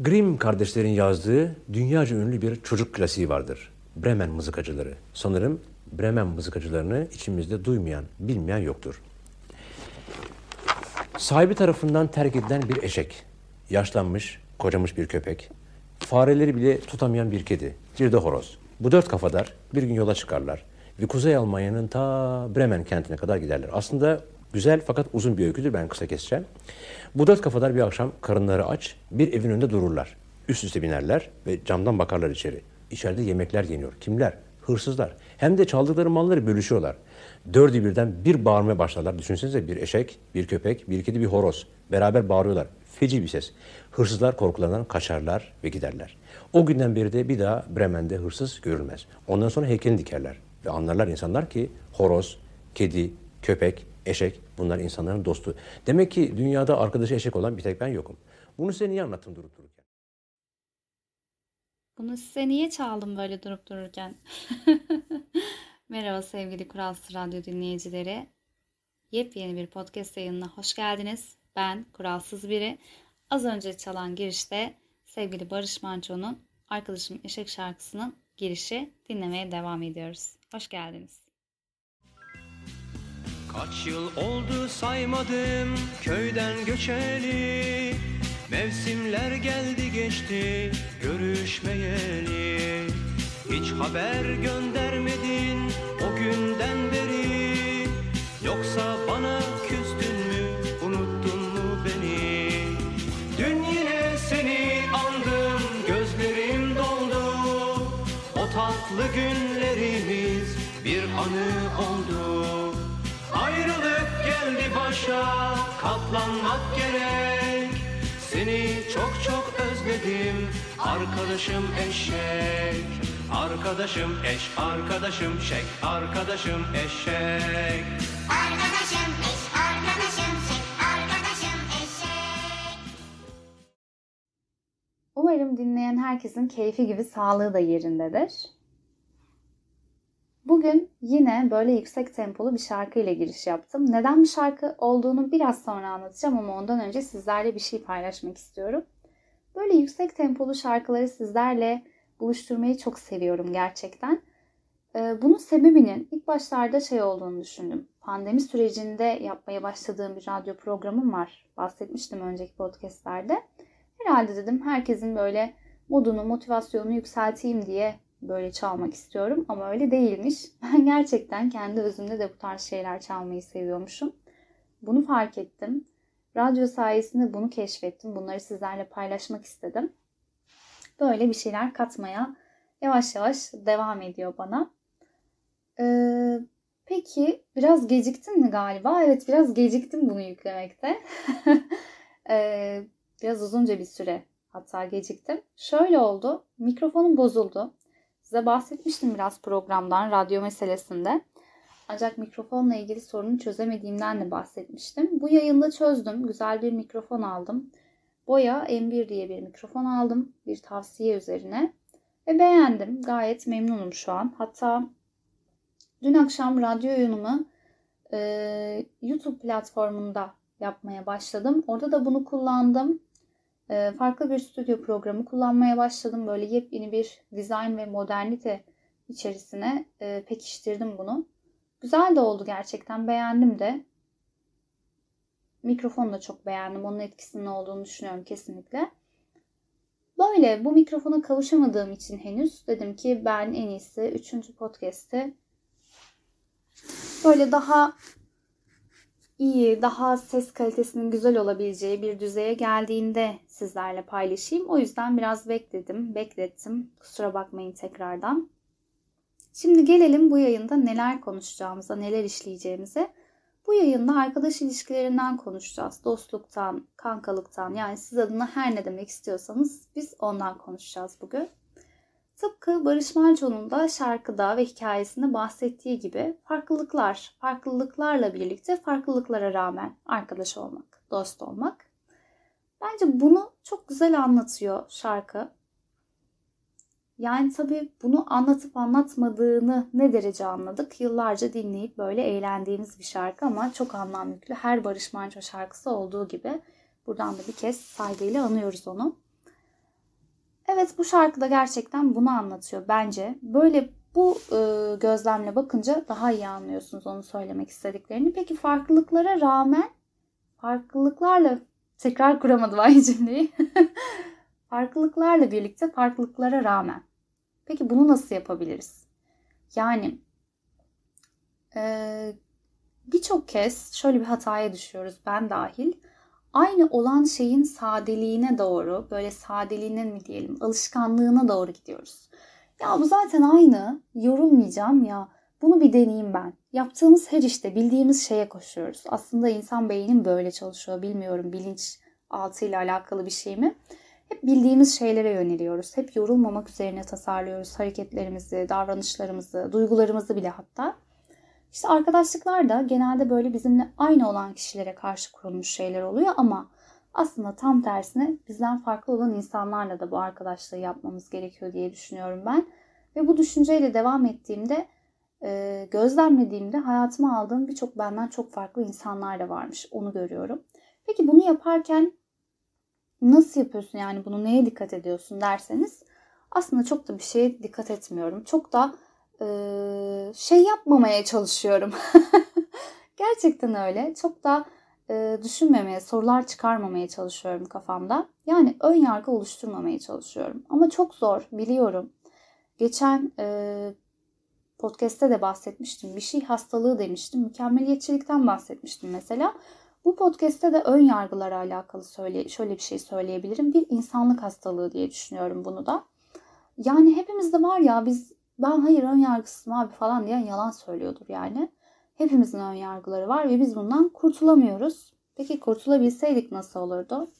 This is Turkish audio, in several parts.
Grimm kardeşlerin yazdığı dünyaca ünlü bir çocuk klasiği vardır. Bremen mızıkacıları. Sanırım Bremen mızıkacılarını içimizde duymayan, bilmeyen yoktur. Sahibi tarafından terk edilen bir eşek, yaşlanmış, kocamış bir köpek, fareleri bile tutamayan bir kedi, bir de horoz. Bu dört kafadar bir gün yola çıkarlar ve Kuzey Almanya'nın ta Bremen kentine kadar giderler. Aslında güzel fakat uzun bir öyküdür, ben kısa keseceğim. Bu dört kafadar bir akşam karınları aç, bir evin önünde dururlar. Üst üste binerler ve camdan bakarlar içeri. İçeride yemekler yeniyor. Kimler? Hırsızlar. Hem de çaldıkları malları bölüşüyorlar. Dördü birden bir bağırmaya başlarlar. Düşünsenize bir eşek, bir köpek, bir kedi, bir horoz. Beraber bağırıyorlar. Feci bir ses. Hırsızlar korkularından kaçarlar ve giderler. O günden beri de bir daha Bremen'de hırsız görülmez. Ondan sonra heykelini dikerler. Ve anlarlar insanlar ki horoz, kedi, köpek, eşek bunlar insanların dostu. Demek ki dünyada arkadaşı eşek olan bir tek ben yokum. Bunu size niye anlattım durup dururken? Bunu size niye çaldım böyle durup dururken? Merhaba sevgili Kuralsız Radyo dinleyicileri. Yepyeni bir podcast yayınına hoş geldiniz. Ben Kuralsız Biri. Az önce çalan girişte sevgili Barış Manço'nun Arkadaşım Eşek şarkısının girişi dinlemeye devam ediyoruz. Hoş geldiniz. Kaç yıl oldu saymadım köyden göçeli. Mevsimler geldi geçti görüşmeyeli. Hiç haber göndermedin katlanmak gerek Seni çok çok özledim arkadaşım eşek Arkadaşım eş, arkadaşım şek, arkadaşım eşek Arkadaşım eş, arkadaşım şek, arkadaşım eşek. Umarım dinleyen herkesin keyfi gibi sağlığı da yerindedir. Bugün yine böyle yüksek tempolu bir şarkıyla giriş yaptım. Neden bir şarkı olduğunu biraz sonra anlatacağım ama ondan önce sizlerle bir şey paylaşmak istiyorum. Böyle yüksek tempolu şarkıları sizlerle buluşturmayı çok seviyorum gerçekten. Ee, Bunun sebebinin ilk başlarda şey olduğunu düşündüm. Pandemi sürecinde yapmaya başladığım bir radyo programım var. Bahsetmiştim önceki podcastlerde. Herhalde dedim herkesin böyle modunu, motivasyonunu yükselteyim diye böyle çalmak istiyorum ama öyle değilmiş. Ben gerçekten kendi özümde de bu tarz şeyler çalmayı seviyormuşum. Bunu fark ettim. Radyo sayesinde bunu keşfettim. Bunları sizlerle paylaşmak istedim. Böyle bir şeyler katmaya yavaş yavaş devam ediyor bana. Ee, peki biraz geciktin mi galiba? Evet biraz geciktim bunu yüklemekte. Ee, biraz uzunca bir süre hatta geciktim. Şöyle oldu. Mikrofonum bozuldu. Size bahsetmiştim biraz programdan, radyo meselesinde. Ancak mikrofonla ilgili sorunu çözemediğimden de bahsetmiştim. Bu yayında çözdüm. Güzel bir mikrofon aldım. Boya M1 diye bir mikrofon aldım. Bir tavsiye üzerine. Ve beğendim. Gayet memnunum şu an. Hatta dün akşam radyo oyunumu e, YouTube platformunda yapmaya başladım. Orada da bunu kullandım. E, farklı bir stüdyo programı kullanmaya başladım. Böyle yepyeni bir dizayn ve modernite içerisine e, pekiştirdim bunu. Güzel de oldu gerçekten. Beğendim de. Mikrofonu da çok beğendim. Onun etkisinin olduğunu düşünüyorum kesinlikle. Böyle bu mikrofona kavuşamadığım için henüz dedim ki ben en iyisi 3. podcast'te böyle daha iyi, daha ses kalitesinin güzel olabileceği bir düzeye geldiğinde sizlerle paylaşayım. O yüzden biraz bekledim, beklettim. Kusura bakmayın tekrardan. Şimdi gelelim bu yayında neler konuşacağımıza, neler işleyeceğimize. Bu yayında arkadaş ilişkilerinden konuşacağız. Dostluktan, kankalıktan yani siz adına her ne demek istiyorsanız biz ondan konuşacağız bugün. Tıpkı Barış Manço'nun da şarkıda ve hikayesinde bahsettiği gibi farklılıklar, farklılıklarla birlikte farklılıklara rağmen arkadaş olmak, dost olmak. Bence bunu çok güzel anlatıyor şarkı. Yani tabii bunu anlatıp anlatmadığını ne derece anladık? Yıllarca dinleyip böyle eğlendiğimiz bir şarkı ama çok anlam yüklü. Her Barış Manço şarkısı olduğu gibi buradan da bir kez saygıyla anıyoruz onu. Evet bu şarkıda gerçekten bunu anlatıyor bence. Böyle bu e, gözlemle bakınca daha iyi anlıyorsunuz onu söylemek istediklerini. Peki farklılıklara rağmen farklılıklarla tekrar kuramadım aynı cümleyi. farklılıklarla birlikte farklılıklara rağmen. Peki bunu nasıl yapabiliriz? Yani e, birçok kez şöyle bir hataya düşüyoruz ben dahil. Aynı olan şeyin sadeliğine doğru, böyle sadeliğine mi diyelim, alışkanlığına doğru gidiyoruz. Ya bu zaten aynı, yorulmayacağım ya, bunu bir deneyeyim ben. Yaptığımız her işte bildiğimiz şeye koşuyoruz. Aslında insan beynin böyle çalışıyor, bilmiyorum bilinç altıyla alakalı bir şey mi? Hep bildiğimiz şeylere yöneliyoruz. Hep yorulmamak üzerine tasarlıyoruz hareketlerimizi, davranışlarımızı, duygularımızı bile hatta. İşte arkadaşlıklar da genelde böyle bizimle aynı olan kişilere karşı kurulmuş şeyler oluyor ama aslında tam tersine bizden farklı olan insanlarla da bu arkadaşlığı yapmamız gerekiyor diye düşünüyorum ben. Ve bu düşünceyle devam ettiğimde, e, gözlemlediğimde hayatıma aldığım birçok benden çok farklı insanlar da varmış. Onu görüyorum. Peki bunu yaparken nasıl yapıyorsun yani bunu neye dikkat ediyorsun derseniz aslında çok da bir şeye dikkat etmiyorum. Çok da şey yapmamaya çalışıyorum. Gerçekten öyle. Çok da düşünmemeye, sorular çıkarmamaya çalışıyorum kafamda. Yani ön yargı oluşturmamaya çalışıyorum. Ama çok zor biliyorum. Geçen podcast'te de bahsetmiştim. Bir şey hastalığı demiştim. Mükemmeliyetçilikten bahsetmiştim mesela. Bu podcast'te de ön yargılara alakalı söyle, şöyle bir şey söyleyebilirim. Bir insanlık hastalığı diye düşünüyorum bunu da. Yani hepimizde var ya biz ben hayır ön yargısızım abi falan diyen yalan söylüyordur yani. Hepimizin ön yargıları var ve biz bundan kurtulamıyoruz. Peki kurtulabilseydik nasıl olurdu?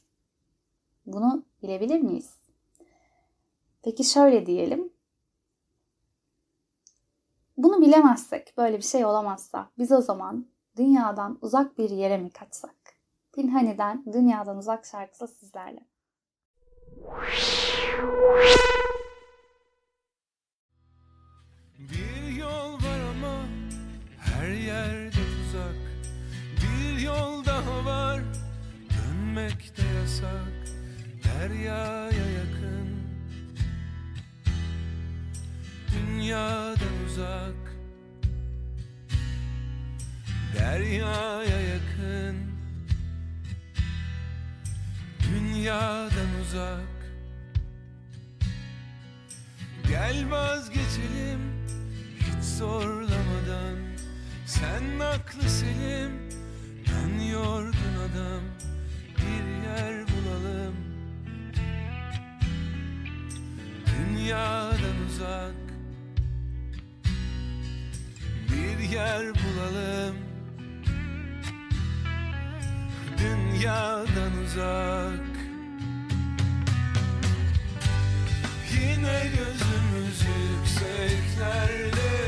Bunu bilebilir miyiz? Peki şöyle diyelim. Bunu bilemezsek, böyle bir şey olamazsa biz o zaman dünyadan uzak bir yere mi kaçsak? Pinhani'den Dünyadan Uzak şarkısı sizlerle. Bir yol var ama her yerde tuzak. Bir yol daha var dönmek de yasak. Deryaya yakın Dünyadan uzak. Deryaya yakın Dünyadan uzak. Gel vazgeçelim zorlamadan. Sen aklı selim ben yorgun adam. Bir yer bulalım. Dünyadan uzak. Bir yer bulalım. Dünyadan uzak. Yine gözümüz yükseklerde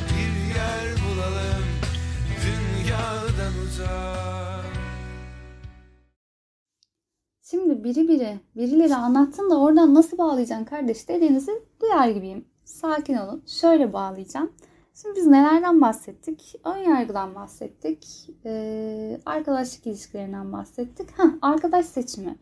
dünyadan uzak Şimdi biri biri, birileri anlattın da oradan nasıl bağlayacaksın kardeş dediğinizi duyar gibiyim. Sakin olun. Şöyle bağlayacağım. Şimdi biz nelerden bahsettik? Ön yargıdan bahsettik. Ee, arkadaşlık ilişkilerinden bahsettik. Ha, arkadaş seçimi.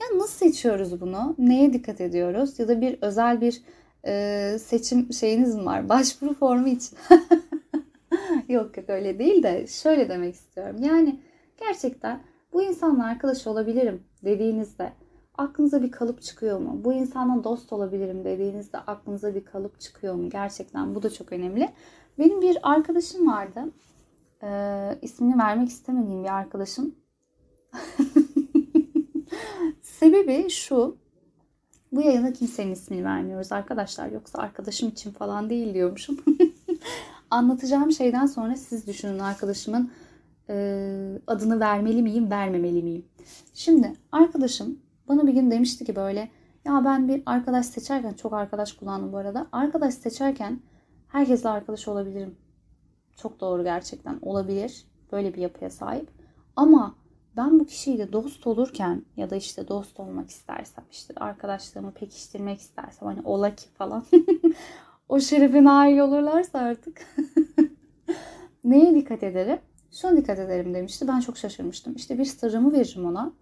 Ya nasıl seçiyoruz bunu? Neye dikkat ediyoruz? Ya da bir özel bir e, seçim şeyiniz mi var? Başvuru formu için. yok yok öyle değil de şöyle demek istiyorum. Yani gerçekten bu insanla arkadaş olabilirim dediğinizde aklınıza bir kalıp çıkıyor mu? Bu insanla dost olabilirim dediğinizde aklınıza bir kalıp çıkıyor mu? Gerçekten bu da çok önemli. Benim bir arkadaşım vardı. Ee, ismini vermek istemediğim bir arkadaşım. Sebebi şu. Bu yayına kimsenin ismini vermiyoruz arkadaşlar. Yoksa arkadaşım için falan değil diyormuşum. Anlatacağım şeyden sonra siz düşünün arkadaşımın e, adını vermeli miyim, vermemeli miyim? Şimdi arkadaşım bana bir gün demişti ki böyle Ya ben bir arkadaş seçerken çok arkadaş kullandım bu arada. Arkadaş seçerken herkesle arkadaş olabilirim. Çok doğru gerçekten olabilir. Böyle bir yapıya sahip. Ama ben bu kişiyle dost olurken ya da işte dost olmak istersem işte arkadaşlığımı pekiştirmek istersem hani ola ki falan o şerefe nail olurlarsa artık neye dikkat ederim? Şuna dikkat ederim demişti. Ben çok şaşırmıştım. İşte bir sırrımı veririm ona.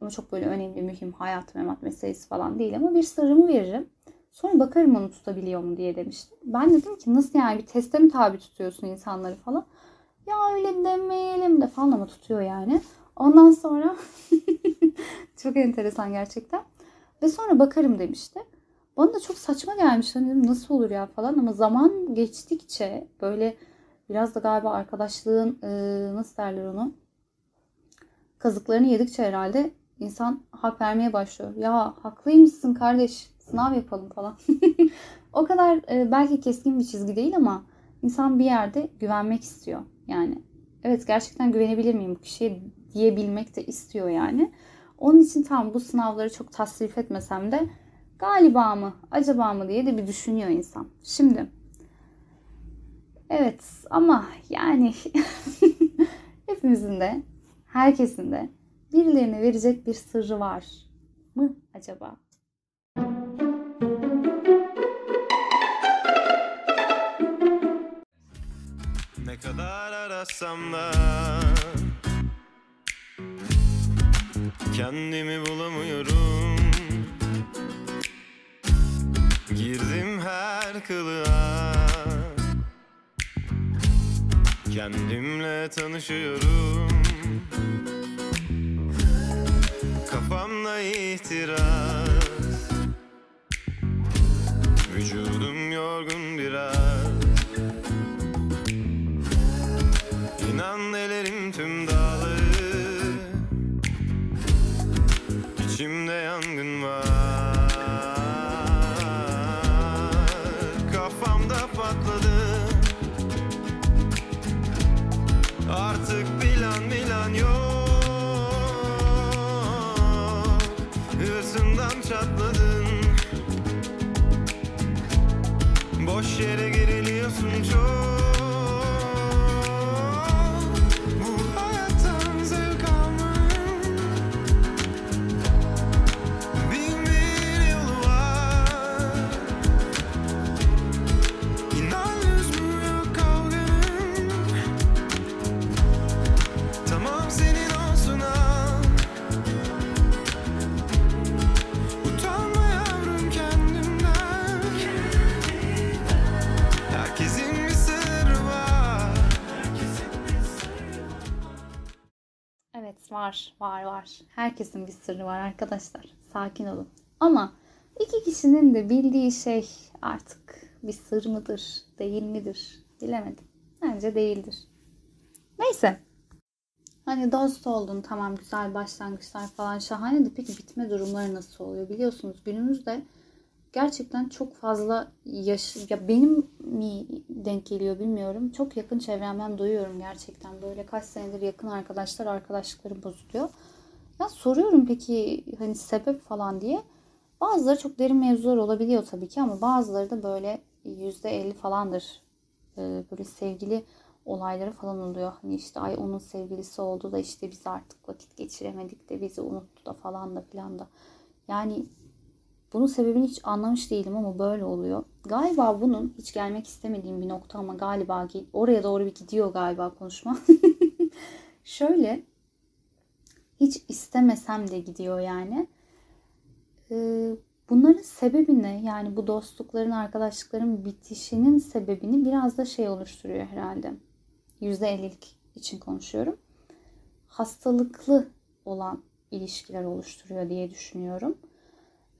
Ama çok böyle önemli, mühim, hayat, memat meselesi falan değil ama bir sırrımı veririm. Sonra bakarım onu tutabiliyor mu diye demişti. Ben dedim ki nasıl yani bir teste mi tabi tutuyorsun insanları falan. Ya öyle demeyelim de falan ama tutuyor yani. Ondan sonra çok enteresan gerçekten. Ve sonra bakarım demişti. Bana da çok saçma gelmiş. Hani dedim nasıl olur ya falan ama zaman geçtikçe böyle biraz da galiba arkadaşlığın e, nasıl derler onu kazıklarını yedikçe herhalde insan hak vermeye başlıyor. Ya haklıymışsın kardeş sınav yapalım falan. o kadar e, belki keskin bir çizgi değil ama insan bir yerde güvenmek istiyor. Yani evet gerçekten güvenebilir miyim bu kişiye diyebilmek de istiyor yani. Onun için tam bu sınavları çok tasrif etmesem de galiba mı acaba mı diye de bir düşünüyor insan. Şimdi evet ama yani hepimizin de herkesin de birilerine verecek bir sırrı var mı acaba? Ne kadar arasam da Kendimi bulamıyorum Kendimle tanışıyorum. Kafamda ihtiras Boş yere var var var. Herkesin bir sırrı var arkadaşlar. Sakin olun. Ama iki kişinin de bildiği şey artık bir sır mıdır, değil midir bilemedim. Bence değildir. Neyse. Hani dost oldun tamam güzel başlangıçlar falan şahane de peki bitme durumları nasıl oluyor? Biliyorsunuz günümüzde gerçekten çok fazla yaş ya benim mi denk geliyor bilmiyorum. Çok yakın çevremden duyuyorum gerçekten böyle kaç senedir yakın arkadaşlar arkadaşlıkları bozuluyor. Ya soruyorum peki hani sebep falan diye. Bazıları çok derin mevzular olabiliyor tabii ki ama bazıları da böyle %50 falandır. Ee, böyle sevgili olayları falan oluyor. Hani işte ay onun sevgilisi oldu da işte biz artık vakit geçiremedik de bizi unuttu da falan da filan da. Yani bunun sebebini hiç anlamış değilim ama böyle oluyor. Galiba bunun hiç gelmek istemediğim bir nokta ama galiba oraya doğru bir gidiyor galiba konuşma. Şöyle hiç istemesem de gidiyor yani. Ee, bunların sebebi ne? Yani bu dostlukların, arkadaşlıkların bitişinin sebebini biraz da şey oluşturuyor herhalde. %50'lik için konuşuyorum. Hastalıklı olan ilişkiler oluşturuyor diye düşünüyorum.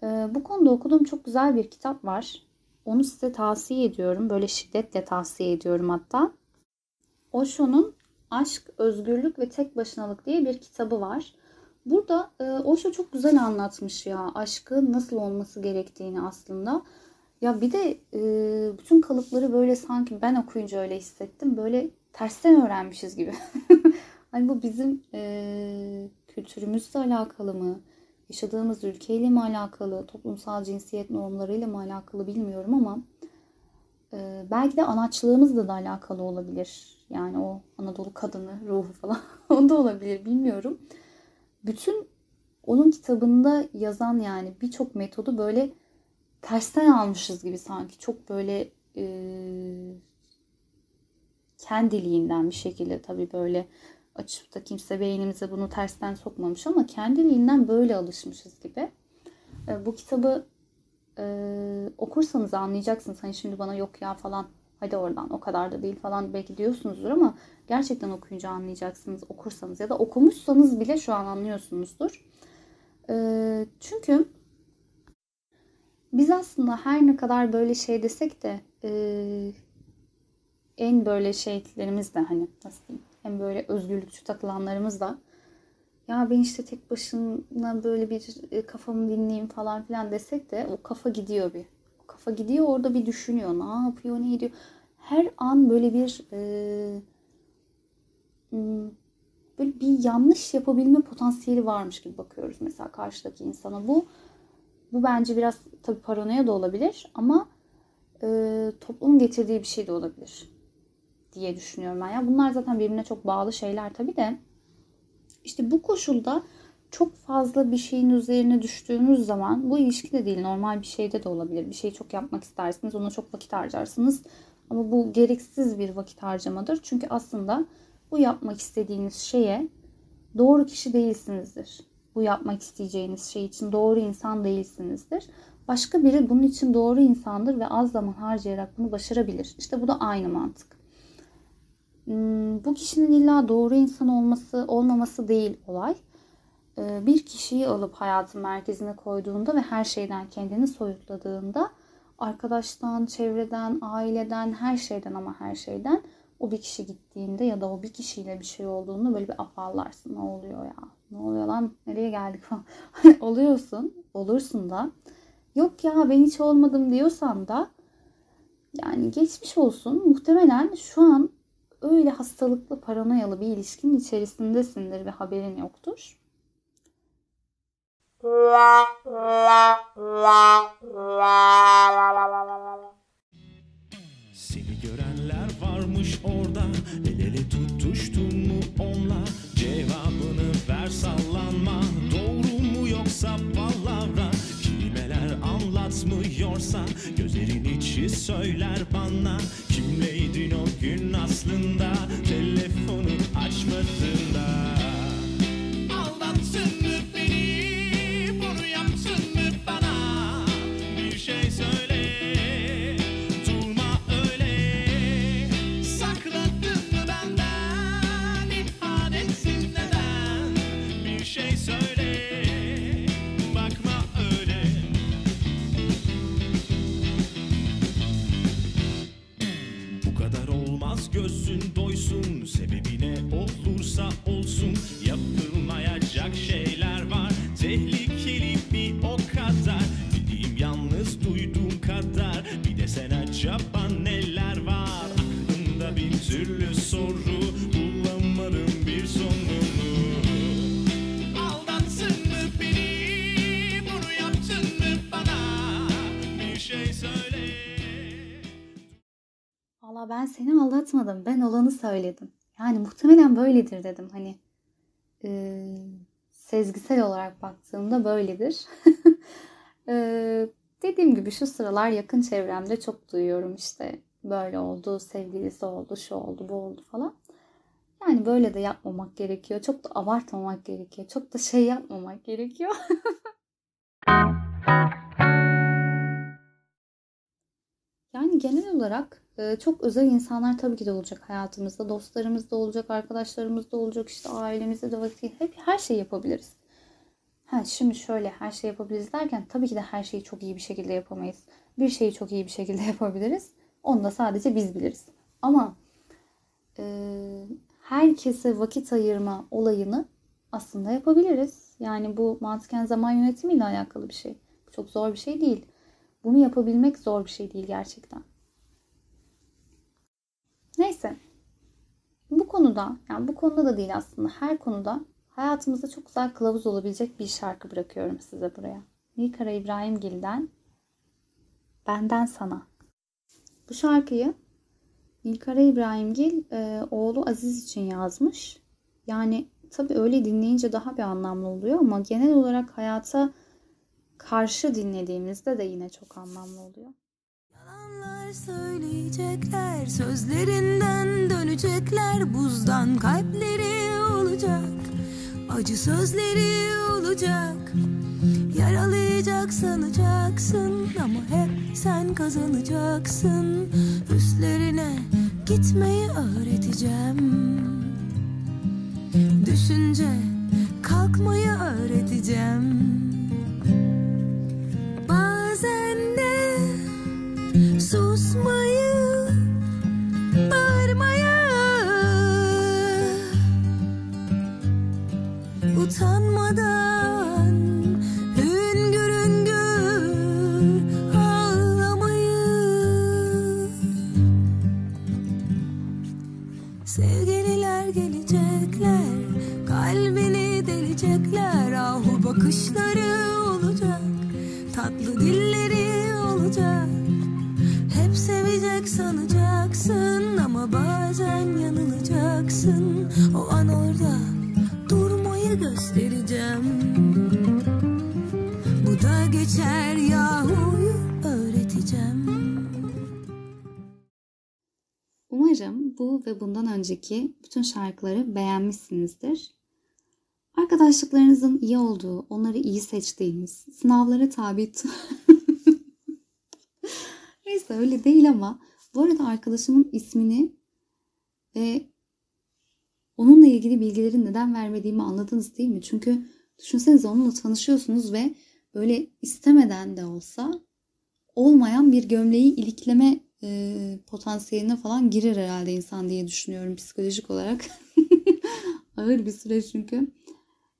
Ee, bu konuda okuduğum çok güzel bir kitap var. Onu size tavsiye ediyorum. Böyle şiddetle tavsiye ediyorum hatta. Osho'nun Aşk, Özgürlük ve Tek Başınalık diye bir kitabı var. Burada e, Osho çok güzel anlatmış ya aşkın nasıl olması gerektiğini aslında. Ya bir de e, bütün kalıpları böyle sanki ben okuyunca öyle hissettim. Böyle tersten öğrenmişiz gibi. hani bu bizim e, kültürümüzle alakalı mı? Yaşadığımız ülkeyle mi alakalı, toplumsal cinsiyet normlarıyla mı alakalı bilmiyorum ama e, belki de anaçlığımızla da alakalı olabilir. Yani o Anadolu kadını ruhu falan onda olabilir bilmiyorum. Bütün onun kitabında yazan yani birçok metodu böyle tersten almışız gibi sanki. Çok böyle e, kendiliğinden bir şekilde tabii böyle açıp da kimse beynimize bunu tersten sokmamış ama kendiliğinden böyle alışmışız gibi. E, bu kitabı e, okursanız anlayacaksınız. Hani şimdi bana yok ya falan hadi oradan o kadar da değil falan belki diyorsunuzdur ama gerçekten okuyunca anlayacaksınız okursanız ya da okumuşsanız bile şu an anlıyorsunuzdur. E, çünkü biz aslında her ne kadar böyle şey desek de e, en böyle şeylerimiz de hani nasıl diyeyim en böyle özgürlükçü takılanlarımız da ya ben işte tek başına böyle bir e, kafamı dinleyeyim falan filan desek de o kafa gidiyor bir. O kafa gidiyor orada bir düşünüyor. Ne yapıyor, ne ediyor. Her an böyle bir e, hmm, böyle bir yanlış yapabilme potansiyeli varmış gibi bakıyoruz mesela karşıdaki insana. Bu bu bence biraz tabii paranoya da olabilir ama e, toplumun getirdiği bir şey de olabilir diye düşünüyorum ben. Ya bunlar zaten birbirine çok bağlı şeyler tabii de. İşte bu koşulda çok fazla bir şeyin üzerine düştüğünüz zaman bu ilişki de değil normal bir şeyde de olabilir. Bir şeyi çok yapmak istersiniz ona çok vakit harcarsınız. Ama bu gereksiz bir vakit harcamadır. Çünkü aslında bu yapmak istediğiniz şeye doğru kişi değilsinizdir. Bu yapmak isteyeceğiniz şey için doğru insan değilsinizdir. Başka biri bunun için doğru insandır ve az zaman harcayarak bunu başarabilir. İşte bu da aynı mantık. Hmm, Bu kişinin illa doğru insan olması olmaması değil olay. Ee, Bir kişiyi alıp hayatın merkezine koyduğunda ve her şeyden kendini soyutladığında arkadaştan, çevreden, aileden, her şeyden ama her şeyden o bir kişi gittiğinde ya da o bir kişiyle bir şey olduğunda böyle bir afallarsın. Ne oluyor ya? Ne oluyor lan? Nereye geldik falan. Oluyorsun. Olursun da. Yok ya ben hiç olmadım diyorsan da yani geçmiş olsun. Muhtemelen şu an öyle hastalıklı paranoyalı bir ilişkinin içerisindesindir ve haberin yoktur. Seni görenler varmış orada. El ele tutuştun mu onunla? Cevabını ver sallanma. Doğru mu yoksa palavra Kelimeler anlatmıyorsa Gözlerin içi söyler bana Ben seni aldatmadım. Ben olanı söyledim. Yani muhtemelen böyledir dedim. Hani e, sezgisel olarak baktığımda böyledir. E, dediğim gibi şu sıralar yakın çevremde çok duyuyorum işte böyle oldu, sevgilisi oldu, şu oldu, bu oldu falan. Yani böyle de yapmamak gerekiyor. Çok da abartmamak gerekiyor. Çok da şey yapmamak gerekiyor. Yani genel olarak çok özel insanlar tabii ki de olacak hayatımızda. Dostlarımız da olacak, arkadaşlarımız da olacak, işte ailemizde de vakit hep her şeyi yapabiliriz. Ha, şimdi şöyle her şey yapabiliriz derken tabii ki de her şeyi çok iyi bir şekilde yapamayız. Bir şeyi çok iyi bir şekilde yapabiliriz. Onu da sadece biz biliriz. Ama e, herkese vakit ayırma olayını aslında yapabiliriz. Yani bu mantıken zaman yönetimiyle alakalı bir şey. Çok zor bir şey değil. Bunu yapabilmek zor bir şey değil gerçekten. Neyse. Bu konuda, yani bu konuda da değil aslında her konuda hayatımızda çok güzel kılavuz olabilecek bir şarkı bırakıyorum size buraya. Nilkara İbrahimgil'den Benden Sana. Bu şarkıyı Nilkara İbrahimgil e, oğlu Aziz için yazmış. Yani tabii öyle dinleyince daha bir anlamlı oluyor ama genel olarak hayata karşı dinlediğimizde de yine çok anlamlı oluyor. Söyleyecekler, sözlerinden dönecekler, buzdan kalpleri olacak, acı sözleri olacak. Yaralayacak sanacaksın ama hep sen kazanacaksın. Üstlerine gitmeyi öğreteceğim. Düşünce kalkmayı öğreteceğim. Umarım bu ve bundan önceki bütün şarkıları beğenmişsinizdir. Arkadaşlıklarınızın iyi olduğu, onları iyi seçtiğiniz, sınavlara tabi Neyse öyle değil ama bu arada arkadaşımın ismini ve onunla ilgili bilgileri neden vermediğimi anladınız değil mi? Çünkü düşünsenize onunla tanışıyorsunuz ve böyle istemeden de olsa olmayan bir gömleği ilikleme e, potansiyeline falan girer herhalde insan diye düşünüyorum psikolojik olarak. Ağır bir süreç çünkü.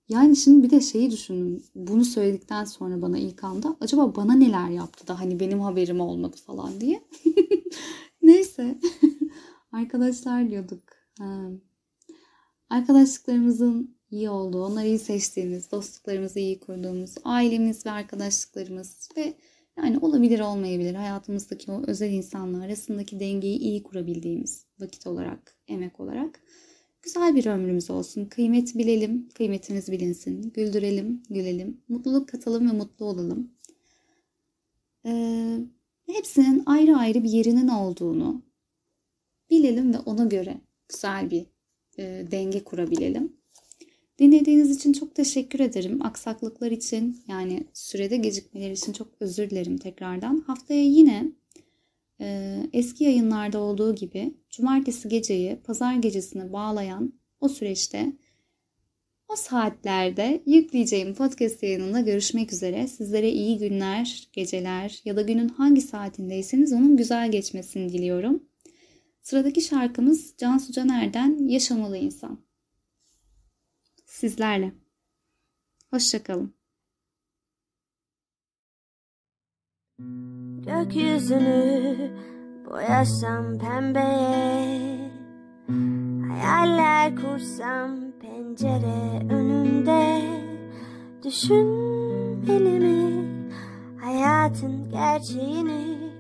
Yani şimdi bir de şeyi düşünün. Bunu söyledikten sonra bana ilk anda acaba bana neler yaptı da hani benim haberim olmadı falan diye. Neyse. Arkadaşlar diyorduk. Arkadaşlıklarımızın iyi olduğu, onları iyi seçtiğimiz, dostluklarımızı iyi kurduğumuz, ailemiz ve arkadaşlıklarımız ve yani olabilir olmayabilir hayatımızdaki o özel insanlar arasındaki dengeyi iyi kurabildiğimiz vakit olarak, emek olarak güzel bir ömrümüz olsun. Kıymet bilelim, kıymetimiz bilinsin. Güldürelim, gülelim. Mutluluk katalım ve mutlu olalım. Ee, hepsinin ayrı ayrı bir yerinin olduğunu bilelim ve ona göre güzel bir e, denge kurabilelim. Dinlediğiniz için çok teşekkür ederim. Aksaklıklar için yani sürede gecikmeler için çok özür dilerim tekrardan. Haftaya yine e, eski yayınlarda olduğu gibi cumartesi geceyi pazar gecesine bağlayan o süreçte o saatlerde yükleyeceğim podcast yayınında görüşmek üzere. Sizlere iyi günler, geceler ya da günün hangi saatindeyseniz onun güzel geçmesini diliyorum. Sıradaki şarkımız Cansu Caner'den Yaşamalı İnsan. Sizlerle. Hoşçakalın. Gökyüzünü boyasam pembeye Hayaller kursam pencere önünde Düşünmeli mi hayatın gerçeğini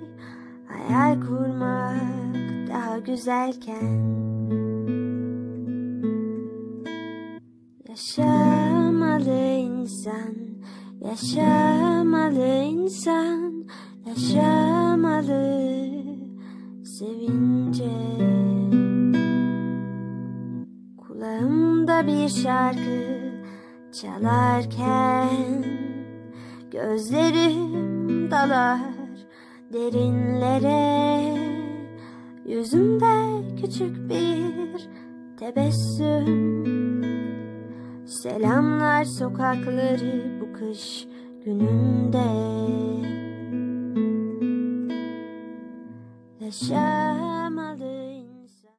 Hayal kurmak daha güzelken Yaşamalı insan, yaşamalı insan, yaşamalı sevince. Kulağımda bir şarkı çalarken gözlerim dalar derinlere. Yüzümde küçük bir tebessüm Selamlar sokakları bu kış gününde. Yaşa